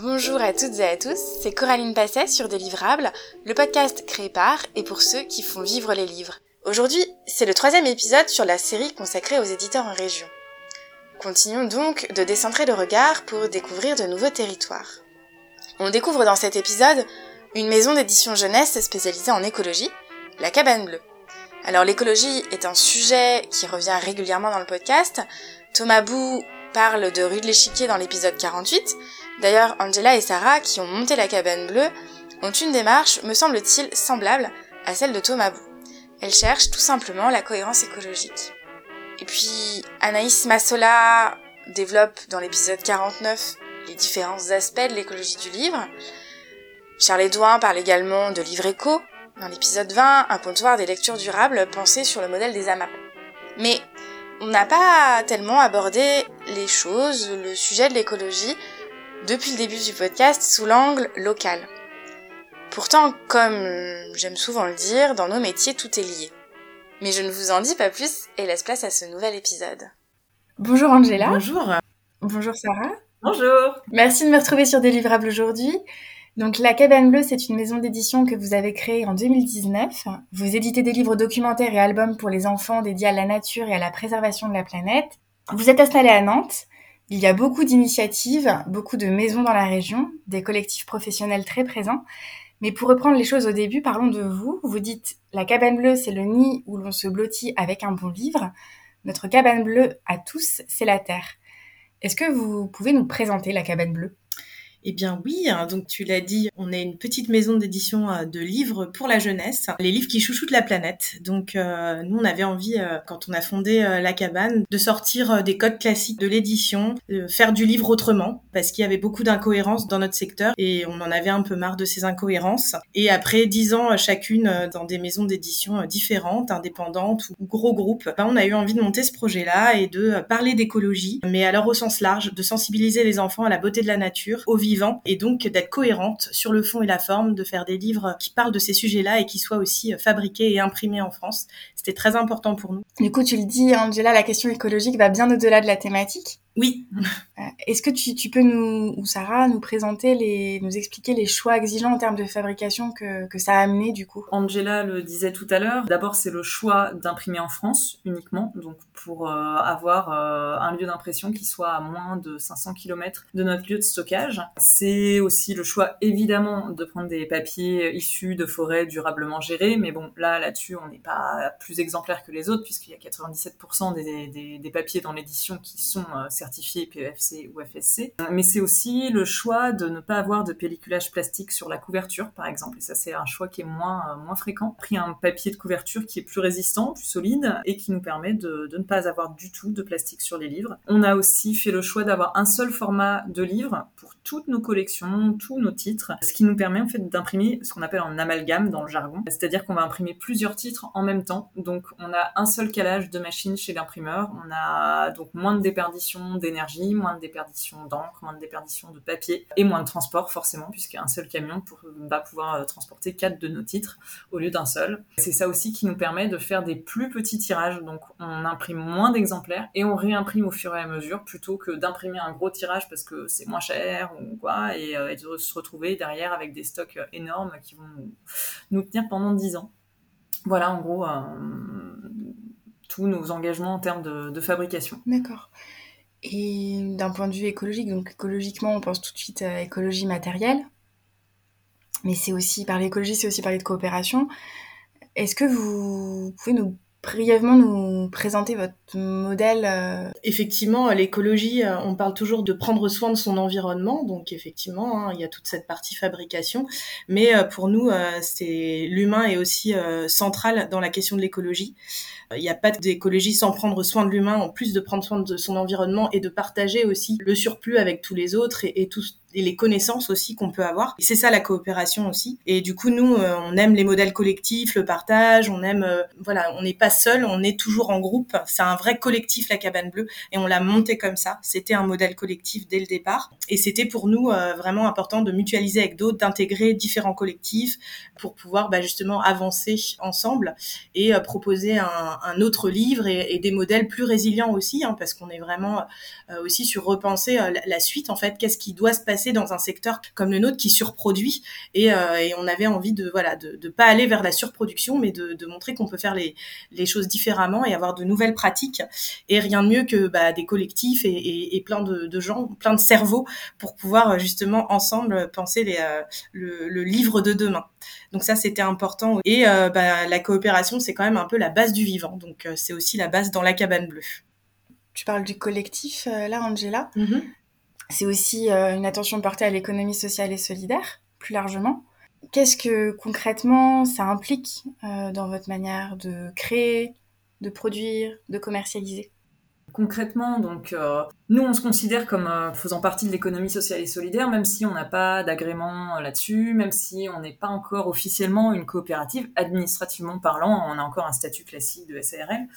Bonjour à toutes et à tous, c'est Coraline Passet sur Délivrable, le podcast créé par et pour ceux qui font vivre les livres. Aujourd'hui, c'est le troisième épisode sur la série consacrée aux éditeurs en région. Continuons donc de décentrer le regard pour découvrir de nouveaux territoires. On découvre dans cet épisode une maison d'édition jeunesse spécialisée en écologie, la Cabane Bleue. Alors l'écologie est un sujet qui revient régulièrement dans le podcast. Thomas Bou parle de rue de l'échiquier dans l'épisode 48, D'ailleurs, Angela et Sarah, qui ont monté la cabane bleue, ont une démarche, me semble-t-il, semblable à celle de Thomas Bou. Elles cherchent tout simplement la cohérence écologique. Et puis, Anaïs Massola développe dans l'épisode 49 les différents aspects de l'écologie du livre. Charles Edouin parle également de livre éco, dans l'épisode 20, un comptoir des lectures durables pensé sur le modèle des AMAP. Mais on n'a pas tellement abordé les choses, le sujet de l'écologie, depuis le début du podcast sous l'angle local. Pourtant, comme j'aime souvent le dire, dans nos métiers, tout est lié. Mais je ne vous en dis pas plus et laisse place à ce nouvel épisode. Bonjour Angela. Bonjour. Bonjour Sarah. Bonjour. Merci de me retrouver sur Délivrable aujourd'hui. Donc La Cabane Bleue, c'est une maison d'édition que vous avez créée en 2019. Vous éditez des livres documentaires et albums pour les enfants dédiés à la nature et à la préservation de la planète. Vous êtes installée à Nantes il y a beaucoup d'initiatives, beaucoup de maisons dans la région, des collectifs professionnels très présents. Mais pour reprendre les choses au début, parlons de vous. Vous dites la cabane bleue, c'est le nid où l'on se blottit avec un bon livre. Notre cabane bleue à tous, c'est la terre. Est-ce que vous pouvez nous présenter la cabane bleue? Eh bien oui, hein, donc tu l'as dit, on est une petite maison d'édition euh, de livres pour la jeunesse, les livres qui chouchoutent la planète. Donc euh, nous, on avait envie, euh, quand on a fondé la cabane, de sortir des codes classiques de l'édition, de faire du livre autrement, parce qu'il y avait beaucoup d'incohérences dans notre secteur et on en avait un peu marre de ces incohérences. Et après dix ans chacune dans des maisons d'édition différentes, indépendantes ou gros groupes, ben, on a eu envie de monter ce projet-là et de parler d'écologie, mais alors au sens large, de sensibiliser les enfants à la beauté de la nature, au et donc d'être cohérente sur le fond et la forme, de faire des livres qui parlent de ces sujets-là et qui soient aussi fabriqués et imprimés en France. C'était très important pour nous. Du coup, tu le dis, Angela, la question écologique va bien au-delà de la thématique. Oui. Euh, est-ce que tu, tu, peux nous, ou Sarah, nous présenter les, nous expliquer les choix exigeants en termes de fabrication que, que ça a amené du coup? Angela le disait tout à l'heure. D'abord, c'est le choix d'imprimer en France uniquement, donc pour euh, avoir euh, un lieu d'impression qui soit à moins de 500 km de notre lieu de stockage. C'est aussi le choix évidemment de prendre des papiers issus de forêts durablement gérées, mais bon, là, là-dessus, on n'est pas plus exemplaire que les autres puisqu'il y a 97% des, des, des, papiers dans l'édition qui sont certifié PEFC ou FSC. Mais c'est aussi le choix de ne pas avoir de pelliculage plastique sur la couverture, par exemple. Et ça, c'est un choix qui est moins, euh, moins fréquent. Pris un papier de couverture qui est plus résistant, plus solide et qui nous permet de, de ne pas avoir du tout de plastique sur les livres. On a aussi fait le choix d'avoir un seul format de livre pour toutes nos collections, tous nos titres, ce qui nous permet en fait d'imprimer ce qu'on appelle un amalgame dans le jargon, c'est-à-dire qu'on va imprimer plusieurs titres en même temps. Donc on a un seul calage de machine chez l'imprimeur, on a donc moins de déperdition d'énergie, moins de déperdition d'encre, moins de déperdition de papier et moins de transport forcément, puisqu'un seul camion pour, va pouvoir euh, transporter quatre de nos titres au lieu d'un seul. C'est ça aussi qui nous permet de faire des plus petits tirages, donc on imprime moins d'exemplaires et on réimprime au fur et à mesure plutôt que d'imprimer un gros tirage parce que c'est moins cher ou quoi, et, euh, de se retrouver derrière avec des stocks euh, énormes qui vont nous, tenir pendant 10 ans. Voilà en gros tous nos engagements en termes de, de fabrication. D'accord. Et d'un point de vue écologique, donc écologiquement, on pense tout de suite à écologie matérielle, mais c'est aussi par l'écologie, c'est aussi parler de coopération. Est-ce que vous pouvez nous brièvement nous présenter votre modèle euh Effectivement, l'écologie, euh, on parle toujours de prendre soin de son environnement, donc effectivement, hein, il y a toute cette partie fabrication, mais euh, pour nous, c'est l'humain est aussi central dans la question de l'écologie. Il n'y a pas d'écologie sans prendre soin de l'humain, en plus de prendre soin de son environnement et de partager aussi le surplus avec tous les autres et, et tous et les connaissances aussi qu'on peut avoir. C'est ça la coopération aussi. Et du coup, nous, euh, on aime les modèles collectifs, le partage, on aime, euh, voilà, on n'est pas seul, on est toujours en groupe. C'est un vrai collectif, la cabane bleue, et on l'a monté comme ça. C'était un modèle collectif dès le départ. Et c'était pour nous euh, vraiment important de mutualiser avec d'autres, d'intégrer différents collectifs pour pouvoir bah, justement avancer ensemble et proposer un, autre livre et, et, des modèles plus résilients aussi, hein, parce qu'on est vraiment aussi sur repenser la suite, en fait, qu'est-ce qui doit se passer dans un secteur comme le nôtre qui surproduit et, et on avait envie de voilà de, de pas aller vers la surproduction mais de, de montrer qu'on peut faire les, les choses différemment et avoir de nouvelles pratiques et rien de mieux que bah, des collectifs et, et, et plein de, de, gens plein de cerveaux pour pouvoir justement ensemble penser les, le, le livre de demain donc ça, c'était important. Et euh, bah, la coopération, c'est quand même un peu la base du vivant. Donc euh, c'est aussi la base dans la cabane bleue. Tu parles du collectif, euh, là, Angela. Mm-hmm. C'est aussi une attention portée à l'économie sociale et solidaire, plus largement. Qu'est-ce que concrètement ça implique dans votre manière de créer, de produire, de commercialiser? Concrètement, donc, euh, nous, on se considère comme euh, faisant partie de l'économie sociale et solidaire, même si on n'a pas d'agrément euh, là-dessus, même si on n'est pas encore officiellement une coopérative, administrativement parlant, on a encore un statut classique de SARL,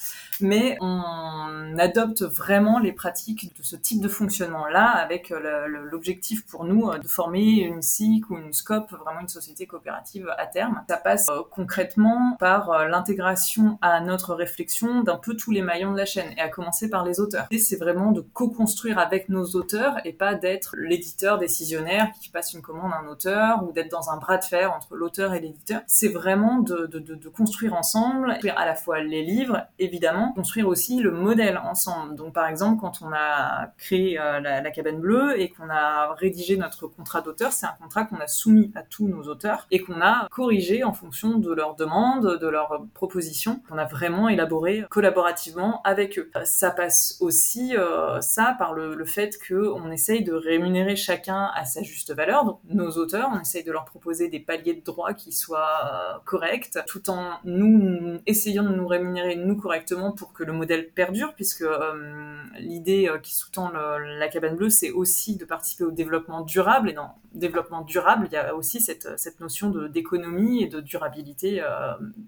mais on adopte vraiment les pratiques de ce type de fonctionnement-là, avec l'objectif pour nous de former une SIC ou une SCOP, vraiment une société coopérative à terme. Ça passe concrètement par l'intégration à notre réflexion d'un peu tous les maillons de la chaîne, et à commencer par les auteurs. Et c'est vraiment de co-construire avec nos auteurs et pas d'être l'éditeur décisionnaire qui passe une commande à un auteur ou d'être dans un bras de fer entre l'auteur et l'éditeur. C'est vraiment de, construire ensemble, à la fois les livres, évidemment, construire aussi le modèle ensemble. Donc par exemple, quand on a créé euh, la, la, cabane bleue et qu'on a rédigé notre contrat d'auteur, c'est un contrat qu'on a soumis à tous nos auteurs et qu'on a corrigé en fonction de leurs demandes, de leurs propositions, qu'on a vraiment élaboré collaborativement avec eux. Ça passe aussi euh, ça par le, le fait qu'on essaye de rémunérer chacun à sa juste valeur. Donc nos auteurs, on essaye de leur proposer des paliers de droits qui soient euh, corrects, tout en nous essayant de nous rémunérer nous correctement pour que le modèle perdure, puisque euh, l'idée qui sous-tend la cabane bleue, c'est aussi de participer au développement durable. Et dans développement durable, il y a aussi cette, cette notion d'économie et de durabilité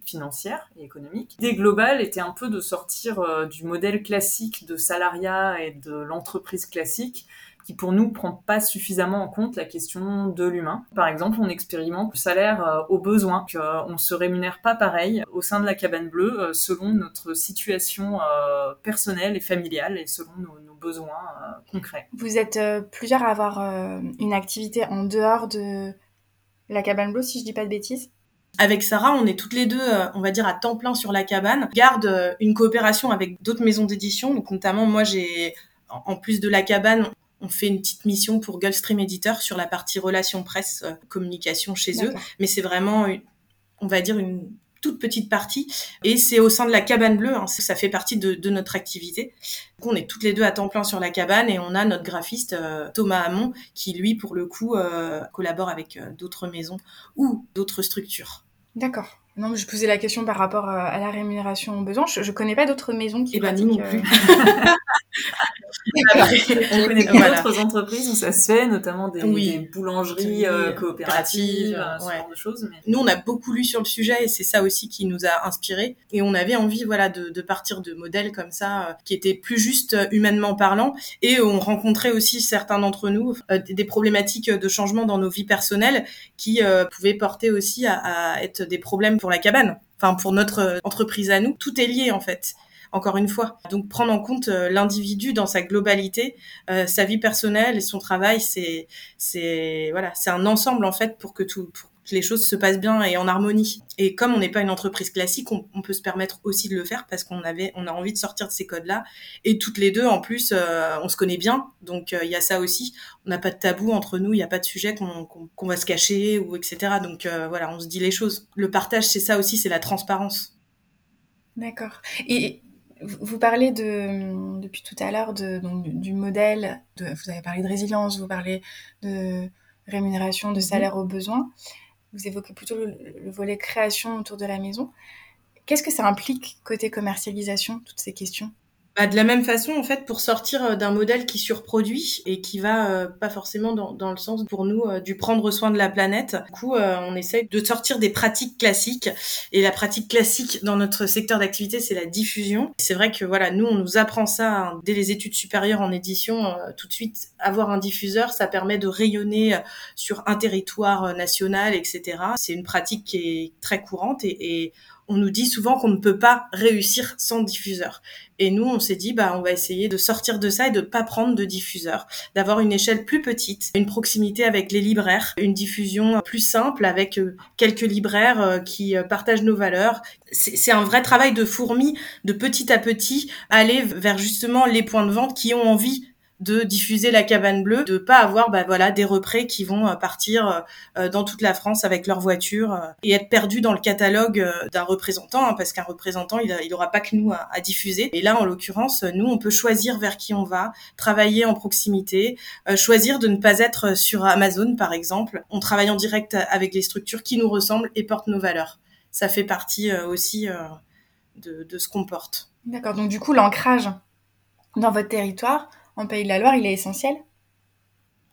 financière et économique. L'idée globale était un peu de sortir du modèle classique de salariat et de l'entreprise classique qui pour nous prend pas suffisamment en compte la question de l'humain. Par exemple, on expérimente le salaire euh, au besoin, qu'on euh, se rémunère pas pareil au sein de la cabane bleue euh, selon notre situation personnelle et familiale et selon nos, nos besoins concrets. Vous êtes plusieurs à avoir une activité en dehors de la cabane bleue, si je dis pas de bêtises? Avec Sarah, on est toutes les deux, euh, on va dire, à temps plein sur la cabane. Garde euh, une coopération avec d'autres maisons d'édition. Donc, notamment, moi, j'ai, en plus de la cabane, on fait une petite mission pour Gulfstream Editor sur la partie relations presse, euh, communication chez eux. Mais c'est vraiment, on va dire, une petite partie. Et c'est au sein de la cabane bleue, hein, ça fait partie de, notre activité. Donc on est toutes les deux à temps plein sur la cabane et on a notre graphiste Thomas Hamon qui, lui, pour le coup, collabore avec d'autres maisons ou d'autres structures. D'accord. Non, mais je posais la question par rapport euh, à la rémunération aux besoins. Je, je connais pas d'autres maisons qui. Eh ben, non plus. Euh, on connaît d'autres entreprises où ça se fait, notamment des, des boulangeries euh, coopératives, euh, ce genre de choses. Mais... Nous, on a beaucoup lu sur le sujet et c'est ça aussi qui nous a inspirés. Et on avait envie, voilà, de, de partir de modèles comme ça, euh, qui étaient plus juste humainement parlant. Et on rencontrait aussi certains d'entre nous des problématiques de changement dans nos vies personnelles qui pouvaient porter aussi à, à être des problèmes pour la cabane. Enfin pour notre entreprise à nous, tout est lié en fait. Encore une fois. Donc prendre en compte euh, l'individu dans sa globalité, euh, sa vie personnelle et son travail, c'est c'est un ensemble en fait pour que tout que les choses se passent bien et en harmonie. Et comme on n'est pas une entreprise classique, on, on, peut se permettre aussi de le faire parce qu'on avait on a envie de sortir de ces codes-là. Et toutes les deux, en plus, euh, on se connaît bien, donc il y a ça aussi. On n'a pas de tabou entre nous, il n'y a pas de sujet qu'on va se cacher ou etc. Donc voilà, on se dit les choses. Le partage, c'est ça aussi, c'est la transparence. D'accord. Et vous parlez de, depuis tout à l'heure de, du modèle, de, vous avez parlé de résilience, vous parlez de rémunération, de mhm. salaire aux besoins. Vous évoquez plutôt le, le volet création autour de la maison. Qu'est-ce que ça implique côté commercialisation, toutes ces questions? Bah, de la même façon, en fait, pour sortir euh, d'un modèle qui surproduit et qui va euh, pas forcément dans, dans, le sens pour nous euh, du prendre soin de la planète. Du coup, on essaye de sortir des pratiques classiques. Et la pratique classique dans notre secteur d'activité, c'est la diffusion. C'est vrai que voilà, nous, on nous apprend ça hein, dès les études supérieures en édition. tout de suite, avoir un diffuseur, ça permet de rayonner sur un territoire national, etc. C'est une pratique qui est très courante et, et on nous dit souvent qu'on ne peut pas réussir sans diffuseur. Et nous, on s'est dit, bah, on va essayer de sortir de ça et de pas prendre de diffuseur, d'avoir une échelle plus petite, une proximité avec les libraires, une diffusion plus simple avec euh, quelques libraires euh, qui euh, partagent nos valeurs. C'est un vrai travail de fourmi, de petit à petit, aller vers justement les points de vente qui ont envie de diffuser la cabane bleue, de pas avoir bah voilà des représ qui vont euh, partir euh, euh, dans toute la France avec leur voiture et être perdus dans le catalogue d'un représentant hein, parce qu'un représentant il, il aura pas que nous à, diffuser. Et là en l'occurrence nous on peut choisir vers qui on va travailler en proximité choisir de ne pas être sur Amazon par exemple. On travaille en direct avec les structures qui nous ressemblent et portent nos valeurs. Ça fait partie aussi de, de ce qu'on porte. D'accord. Donc du coup l'ancrage dans votre territoire en Pays de la Loire, il est essentiel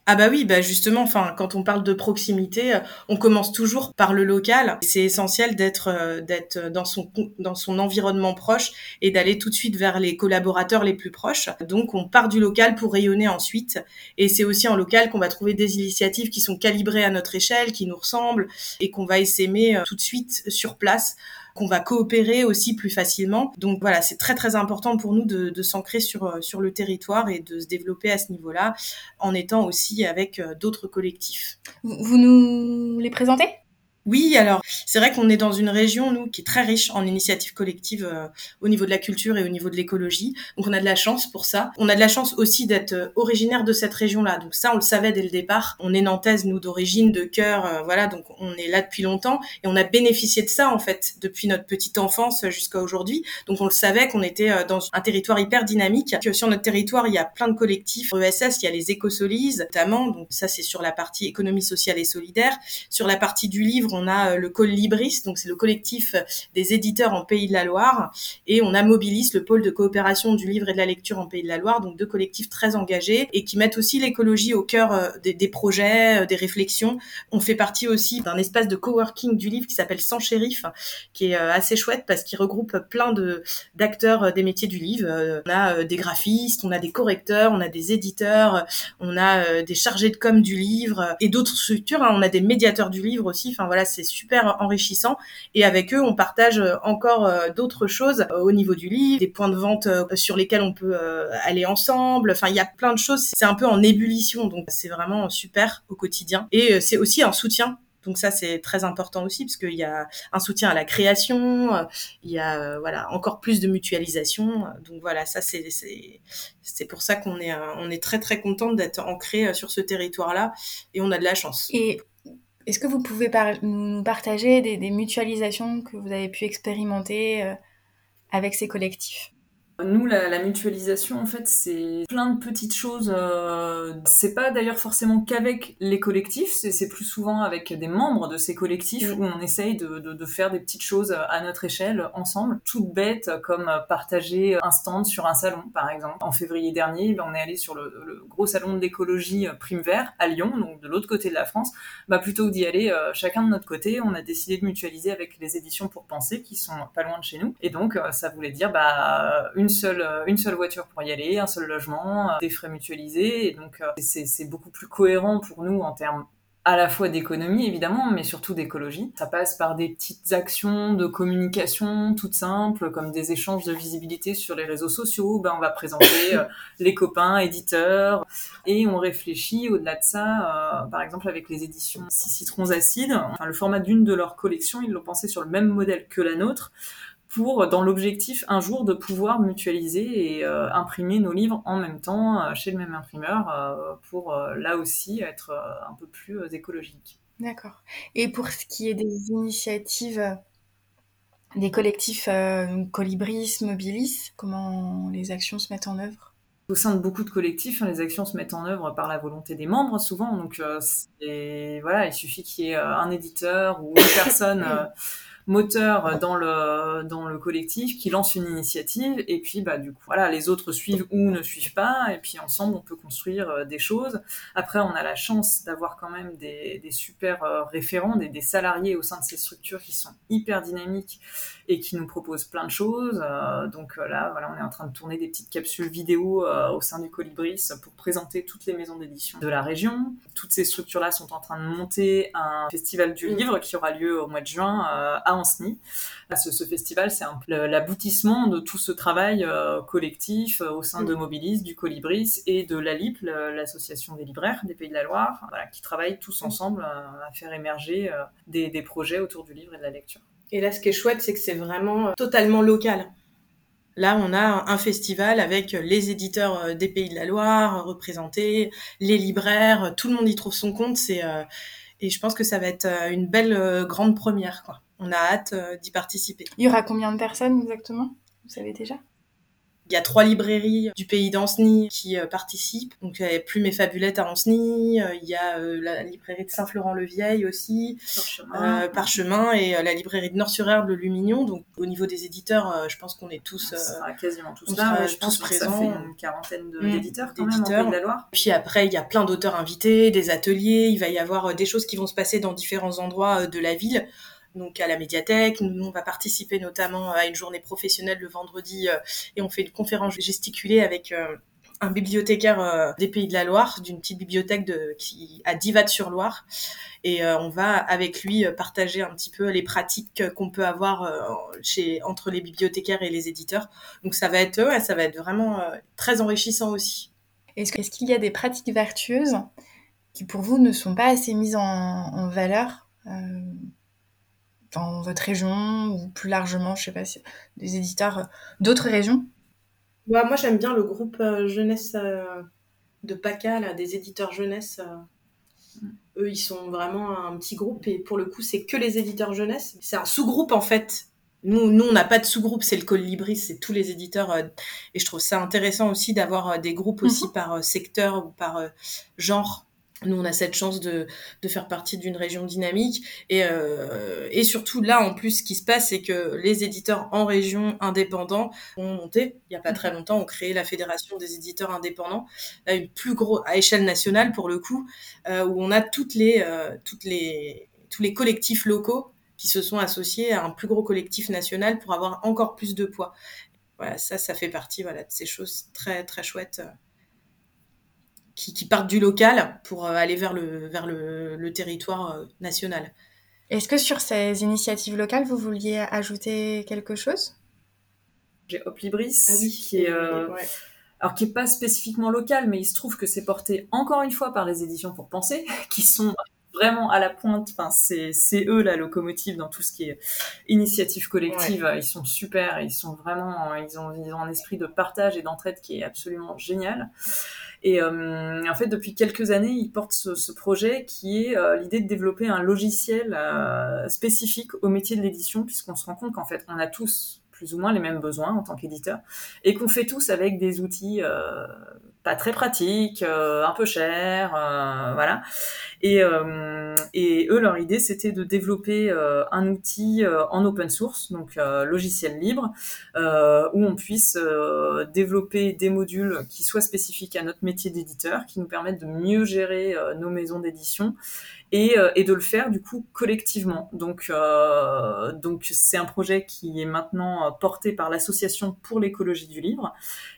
ah bah oui, bah justement, enfin, quand on parle de proximité, euh, on commence toujours par le local. C'est essentiel d'être euh, d'être dans son dans son environnement proche et d'aller tout de suite vers les collaborateurs les plus proches. Donc on part du local pour rayonner ensuite. Et c'est aussi en local qu'on va trouver des initiatives qui sont calibrées à notre échelle, qui nous ressemblent et qu'on va essaimer euh, tout de suite sur place qu'on va coopérer aussi plus facilement. Donc voilà, c'est très très important pour nous de, de s'ancrer sur, euh, sur le territoire et de se développer à ce niveau-là en étant aussi avec euh, d'autres collectifs. Vous nous les présentez? Oui, alors c'est vrai qu'on est dans une région, nous, qui est très riche en initiatives collectives euh, au niveau de la culture et au niveau de l'écologie. Donc on a de la chance pour ça. On a de la chance aussi d'être euh, originaire de cette région-là. Donc ça, on le savait dès le départ. On est nantaise, nous, d'origine, de cœur, euh, voilà. Donc on est là depuis longtemps et on a bénéficié de ça en fait depuis notre petite enfance jusqu'à aujourd'hui. Donc on le savait qu'on était dans un territoire hyper dynamique. Que sur notre territoire, il y a plein de collectifs ESS. Il y a les écosolises notamment. Donc ça, c'est sur la partie économie sociale et solidaire. Sur la partie du livre on a euh, le Colibris, donc c'est le collectif des éditeurs en Pays de la Loire, et on a Mobilis, le pôle de coopération du livre et de la lecture en Pays de la Loire, donc deux collectifs très engagés et qui mettent aussi l'écologie au cœur euh, des, projets, euh, des réflexions. On fait partie aussi d'un espace de coworking du livre qui s'appelle Sans Shérif, qui est assez chouette parce qu'il regroupe plein de d'acteurs des métiers du livre. On a des graphistes, on a des correcteurs, on a des éditeurs, on a des chargés de com du livre et d'autres structures. Hein. On a des médiateurs du livre aussi. Enfin voilà, c'est super enrichissant. Et avec eux, on partage euh, encore euh, d'autres choses euh, au niveau du livre, des points de vente sur lesquels on peut aller ensemble. Enfin, il y a plein de choses. C'est un peu en ébullition, donc c'est vraiment super au quotidien. Et c'est aussi un soutien donc ça, c'est très important aussi parce qu'il y a un soutien à la création, il y a voilà encore plus de mutualisation. Donc voilà, ça c'est c'est pour ça qu'on est on est très très contente d'être ancré sur ce territoire-là et on a de la chance. Est-ce que vous pouvez nous partager des, mutualisations que vous avez pu expérimenter euh, avec ces collectifs? Nous, la, mutualisation, en fait, c'est plein de petites choses. Euh, c'est pas d'ailleurs forcément qu'avec les collectifs, c'est plus souvent avec des membres de ces collectifs mm. où on essaye de, de, de, faire des petites choses à notre échelle, ensemble, toutes bêtes, comme partager un stand sur un salon, par exemple. En février dernier, ben, on est allé sur le, le gros salon de l'écologie euh, Prime Vert à Lyon, donc de l'autre côté de la France. Bah, plutôt que d'y aller euh, chacun de notre côté, on a décidé de mutualiser avec les éditions pour penser, qui sont pas loin de chez nous. Et donc, ça voulait dire bah, une une seule, euh, une seule voiture pour y aller, un seul logement, euh, des frais mutualisés. Et donc, euh, c'est beaucoup plus cohérent pour nous en termes à la fois d'économie évidemment, mais surtout d'écologie. Ça passe par des petites actions de communication toutes simples, comme des échanges de visibilité sur les réseaux sociaux. Ben, on va présenter les copains éditeurs et on réfléchit au-delà de ça, par exemple avec les éditions Six citrons acides. Enfin, le format d'une de leurs collections, ils l'ont pensé sur le même modèle que la nôtre pour, dans l'objectif un jour de pouvoir mutualiser et euh, imprimer nos livres en même temps euh, chez le même imprimeur euh, pour là aussi être un peu plus écologique. D'accord. Et pour ce qui est des initiatives des collectifs Colibris, Mobilis, comment les actions se mettent en œuvre? Au sein de beaucoup de collectifs, hein, les actions se mettent en œuvre par la volonté des membres souvent. Donc, voilà, il suffit qu'il y ait un éditeur ou une personne moteur dans le dans le collectif qui lance une initiative et puis bah du coup voilà les autres suivent ou ne suivent pas et puis ensemble on peut construire euh, des choses. Après on a la chance d'avoir quand même des, des super euh, référents des, des, salariés au sein de ces structures qui sont hyper dynamiques et qui nous proposent plein de choses. Euh, donc là voilà on est en train de tourner des petites capsules vidéo au sein du Colibris pour présenter toutes les maisons d'édition de la région. Toutes ces structures là sont en train de monter un festival du livre qui aura lieu au mois de juin à à. Ce, ce festival, c'est l'aboutissement de tout ce travail collectif au sein de mm. Mobilis, du Colibris et de l'ALIP, l'association des libraires des Pays de la Loire, voilà, qui travaillent tous mm. ensemble à faire émerger des, des projets autour du livre et de la lecture. Et là, ce qui est chouette, c'est que c'est vraiment totalement local. Là, on a un festival avec les éditeurs euh, des Pays de la Loire euh, représentés, les libraires, tout le monde y trouve son compte. C'est euh, et je pense que ça va être une belle grande première. Quoi. On a hâte d'y participer. Il y aura combien de personnes exactement? Vous savez déjà? Il y a trois librairies du pays d'Anceny qui euh, participent. Donc, il y a Plume et Fabulette à Anceny. Euh, il y a euh, la librairie de Saint-Florent-le-Vieil aussi. Parchemin. Parchemin et la librairie de Nord-sur-Herbe, le Lumignon. Donc, au niveau des éditeurs, je pense qu'on est tous... quasiment tous là. je pense présents. Ça fait une quarantaine mmh. d'éditeurs quand même en de la Loire. Puis après, il y a plein d'auteurs invités, des ateliers. Il va y avoir des choses qui vont se passer dans différents endroits de la ville donc à la médiathèque. Nous, on va participer notamment à une journée professionnelle le vendredi euh, et on fait une conférence gesticulée avec euh, un bibliothécaire euh, des Pays de la Loire, d'une petite bibliothèque de, qui à Divat-sur-Loire. Et on va avec lui partager un petit peu les pratiques qu'on peut avoir chez entre les bibliothécaires et les éditeurs. Donc ça va être, ça va être vraiment très enrichissant aussi. Est-ce qu'il y a des pratiques vertueuses qui pour vous ne sont pas assez mises en valeur dans votre région ou plus largement, je sais pas, si des éditeurs euh, d'autres régions? Bah, Moi, j'aime bien le groupe euh, jeunesse euh, de PACA, là, des éditeurs jeunesse. eux, ils sont vraiment un petit groupe et pour le coup, c'est que les éditeurs jeunesse. C'est un sous-groupe en fait. Nous, nous on n'a pas de sous-groupe, c'est le Colibri, c'est tous les éditeurs. et je trouve ça intéressant aussi d'avoir des groupes aussi mhm. par secteur ou par genre nous, on a cette chance de, de faire partie d'une région dynamique. Et, euh, et surtout, là, en plus, ce qui se passe, c'est que les éditeurs en région indépendants ont monté, il n'y a pas très longtemps, ont créé la Fédération des éditeurs indépendants, là, une plus grosse, à échelle nationale pour le coup, euh, où on a toutes les, euh, toutes les, tous les collectifs locaux qui se sont associés à un plus gros collectif national pour avoir encore plus de poids. Voilà, ça, ça fait partie voilà, de ces choses très, très chouettes qui, partent du local pour euh, aller vers le, vers le, territoire euh, national. Est-ce que sur ces initiatives locales, vous vouliez ajouter quelque chose? J'ai Hoplibris, ah oui, qui est... Euh, alors qui est pas spécifiquement local, mais il se trouve que c'est porté encore une fois par les éditions pour penser, qui sont vraiment à la pointe. Enfin, c'est, c'est eux la locomotive dans tout ce qui est initiative collective. Ils sont super. Ils sont vraiment, ils ont, ils ont un esprit de partage et d'entraide qui est absolument génial. Et euh, en fait, depuis quelques années, ils portent ce, projet qui est euh, l'idée de développer un logiciel euh, spécifique au métier de l'édition, puisqu'on se rend compte qu'en fait, on a tous plus ou moins les mêmes besoins en tant qu'éditeur et qu'on fait tous avec des outils pas très pratiques, un peu chers, voilà. Et, et, eux, leur idée, c'était de développer un outil en open source, donc logiciel libre, où on puisse développer des modules qui soient spécifiques à notre métier d'éditeur, qui nous permettent de mieux gérer nos maisons d'édition et, de le faire du coup collectivement. Donc, euh, donc c'est un projet qui est maintenant porté par l'association pour l'écologie du livre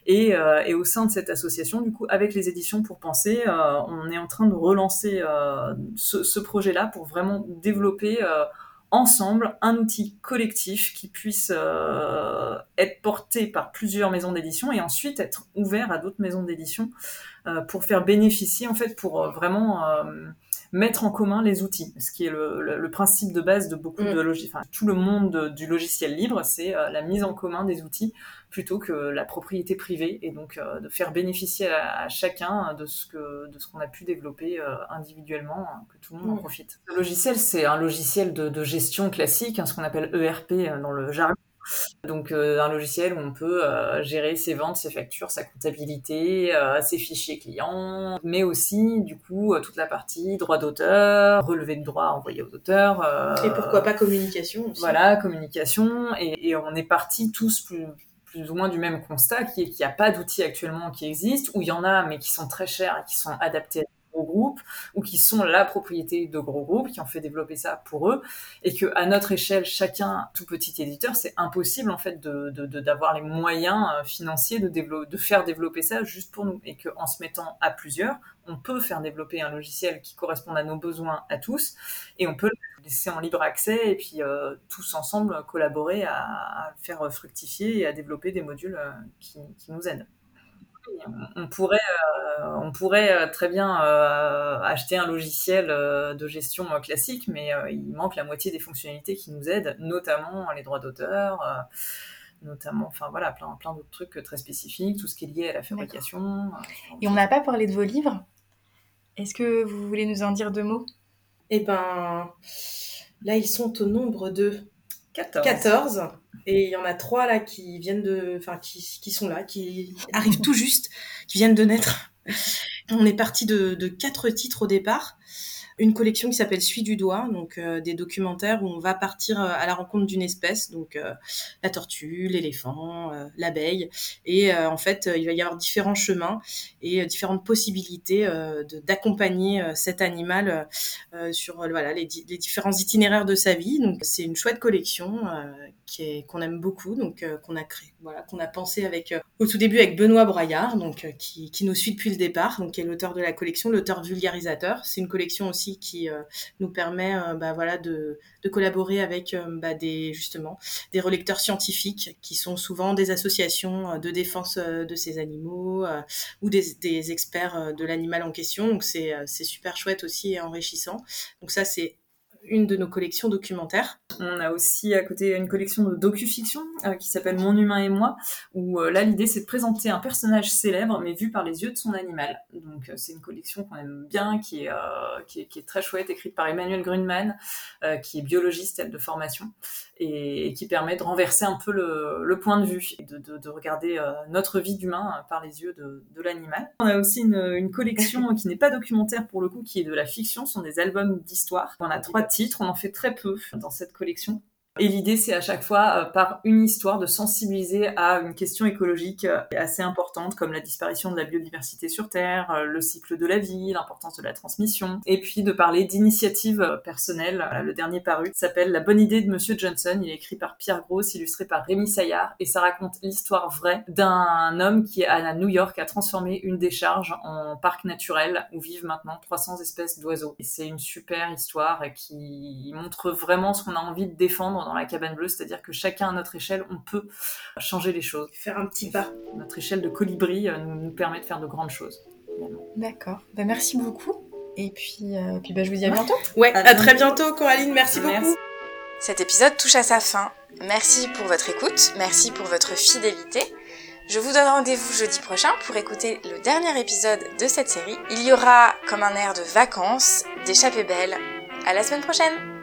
euh, et, au sein de cette association, du coup, avec les éditions pour penser, euh, on est en train de relancer ce, ce projet-là pour vraiment développer ensemble un outil collectif qui puisse euh, être porté par plusieurs maisons d'édition et ensuite être ouvert à d'autres maisons d'édition euh, pour faire bénéficier en fait pour euh, vraiment mettre en commun les outils, ce qui est le, le, principe de base de beaucoup mm. de logiciels. Enfin, tout le monde du logiciel libre, c'est la mise en commun des outils plutôt que la propriété privée et donc euh, de faire bénéficier à, chacun de ce que de ce qu'on a pu développer euh, individuellement, hein, que tout le monde en profite. Le logiciel, c'est un logiciel de, de gestion classique, hein, ce qu'on appelle ERP euh, dans le jargon. Donc un logiciel où on peut gérer ses ventes, ses factures, sa comptabilité, ses fichiers clients, mais aussi du coup toute la partie droit d'auteur, relevé de droit envoyé aux auteurs. et pourquoi pas communication aussi. Voilà, communication. Et, et on est parti tous plus, plus ou moins du même constat, qui est qu'il n'y a pas d'outils actuellement qui existent, ou il y en a, mais qui sont très chers et qui sont adaptés à gros ou qui sont la propriété de gros groupes, qui ont fait développer ça pour eux, et que à notre échelle, chacun, tout petit éditeur, c'est impossible en fait de, d'avoir les moyens euh, financiers de, faire développer ça juste pour nous, et qu'en se mettant à plusieurs, on peut faire développer un logiciel qui corresponde à nos besoins à tous, et on peut laisser en libre accès et puis tous ensemble collaborer à, faire fructifier et à développer des modules qui, qui nous aident on pourrait, euh, on pourrait euh, très bien euh, acheter un logiciel de gestion classique, mais il manque la moitié des fonctionnalités qui nous aident, notamment les droits d'auteur, notamment, enfin voilà, plein, plein d'autres trucs très spécifiques, tout ce qui est lié à la fabrication. Et on n'a pas parlé de vos livres. Est-ce que vous voulez nous en dire deux mots? Eh ben, là, ils sont au nombre de 14. 14. Et il y en a trois là qui viennent de, enfin qui, qui sont là, qui arrivent tout juste, qui viennent de naître. On est parti de, de quatre titres au départ une collection qui s'appelle Suis du doigt, donc euh, des documentaires où on va partir euh, à la rencontre d'une espèce, donc euh, la tortue, l'éléphant, l'abeille, et en fait il va y avoir différents chemins et différentes possibilités d'accompagner cet animal sur voilà les, les, différents itinéraires de sa vie. Donc c'est une chouette collection qu'on aime beaucoup, donc qu'on a créé, voilà qu'on a pensé avec au tout début avec Benoît Broyard, donc qui, qui nous suit depuis le départ, donc qui est l'auteur de la collection, l'auteur vulgarisateur. C'est une collection aussi qui euh, nous permet euh, bah, voilà, de, de, collaborer avec euh, bah, des, justement, des relecteurs scientifiques qui sont souvent des associations de défense de ces animaux ou des, experts de l'animal en question. Donc c'est super chouette aussi et enrichissant. Donc ça c'est une de nos collections documentaires. On a aussi à côté une collection de docu-fiction euh, qui s'appelle Mon humain et moi, où euh, là l'idée c'est de présenter un personnage célèbre mais vu par les yeux de son animal. Donc euh, c'est une collection qu'on aime bien, qui est, très chouette, écrite par Emmanuel Grunman, qui est biologiste de formation et, qui permet de renverser un peu le, point de vue, et de, de, de regarder notre vie d'humain par les yeux de, de l'animal. On a aussi une, une collection qui n'est pas documentaire pour le coup, qui est de la fiction, ce sont des albums d'histoire. On a trois titres, on en fait très peu dans cette collection. Et l'idée, c'est à chaque fois, euh, par une histoire, de sensibiliser à une question écologique euh, assez importante, comme la disparition de la biodiversité sur Terre, euh, le cycle de la vie, l'importance de la transmission, et puis de parler d'initiatives personnelles. Le dernier paru s'appelle La bonne idée de Monsieur Johnson. Il est écrit par Pierre Gross, illustré par Rémi Saillard, et ça raconte l'histoire vraie d'un homme qui, à New York, a transformé une décharge en parc naturel où vivent maintenant 300 espèces d'oiseaux. Et c'est une super histoire qui montre vraiment ce qu'on a envie de défendre dans la cabane bleue, c'est-à-dire que chacun à notre échelle, on peut changer les choses. Faire un petit pas. Notre échelle de colibri euh, nous, permet de faire de grandes choses. D'accord. Bah, merci beaucoup. Et puis, euh, puis bah, je vous dis à bientôt. Ouais, à, très bientôt, Coraline. Merci, merci beaucoup. Cet épisode touche à sa fin. Merci pour votre écoute. Merci pour votre fidélité. Je vous donne rendez-vous jeudi prochain pour écouter le dernier épisode de cette série. Il y aura comme un air de vacances, d'échappée belle. À la semaine prochaine!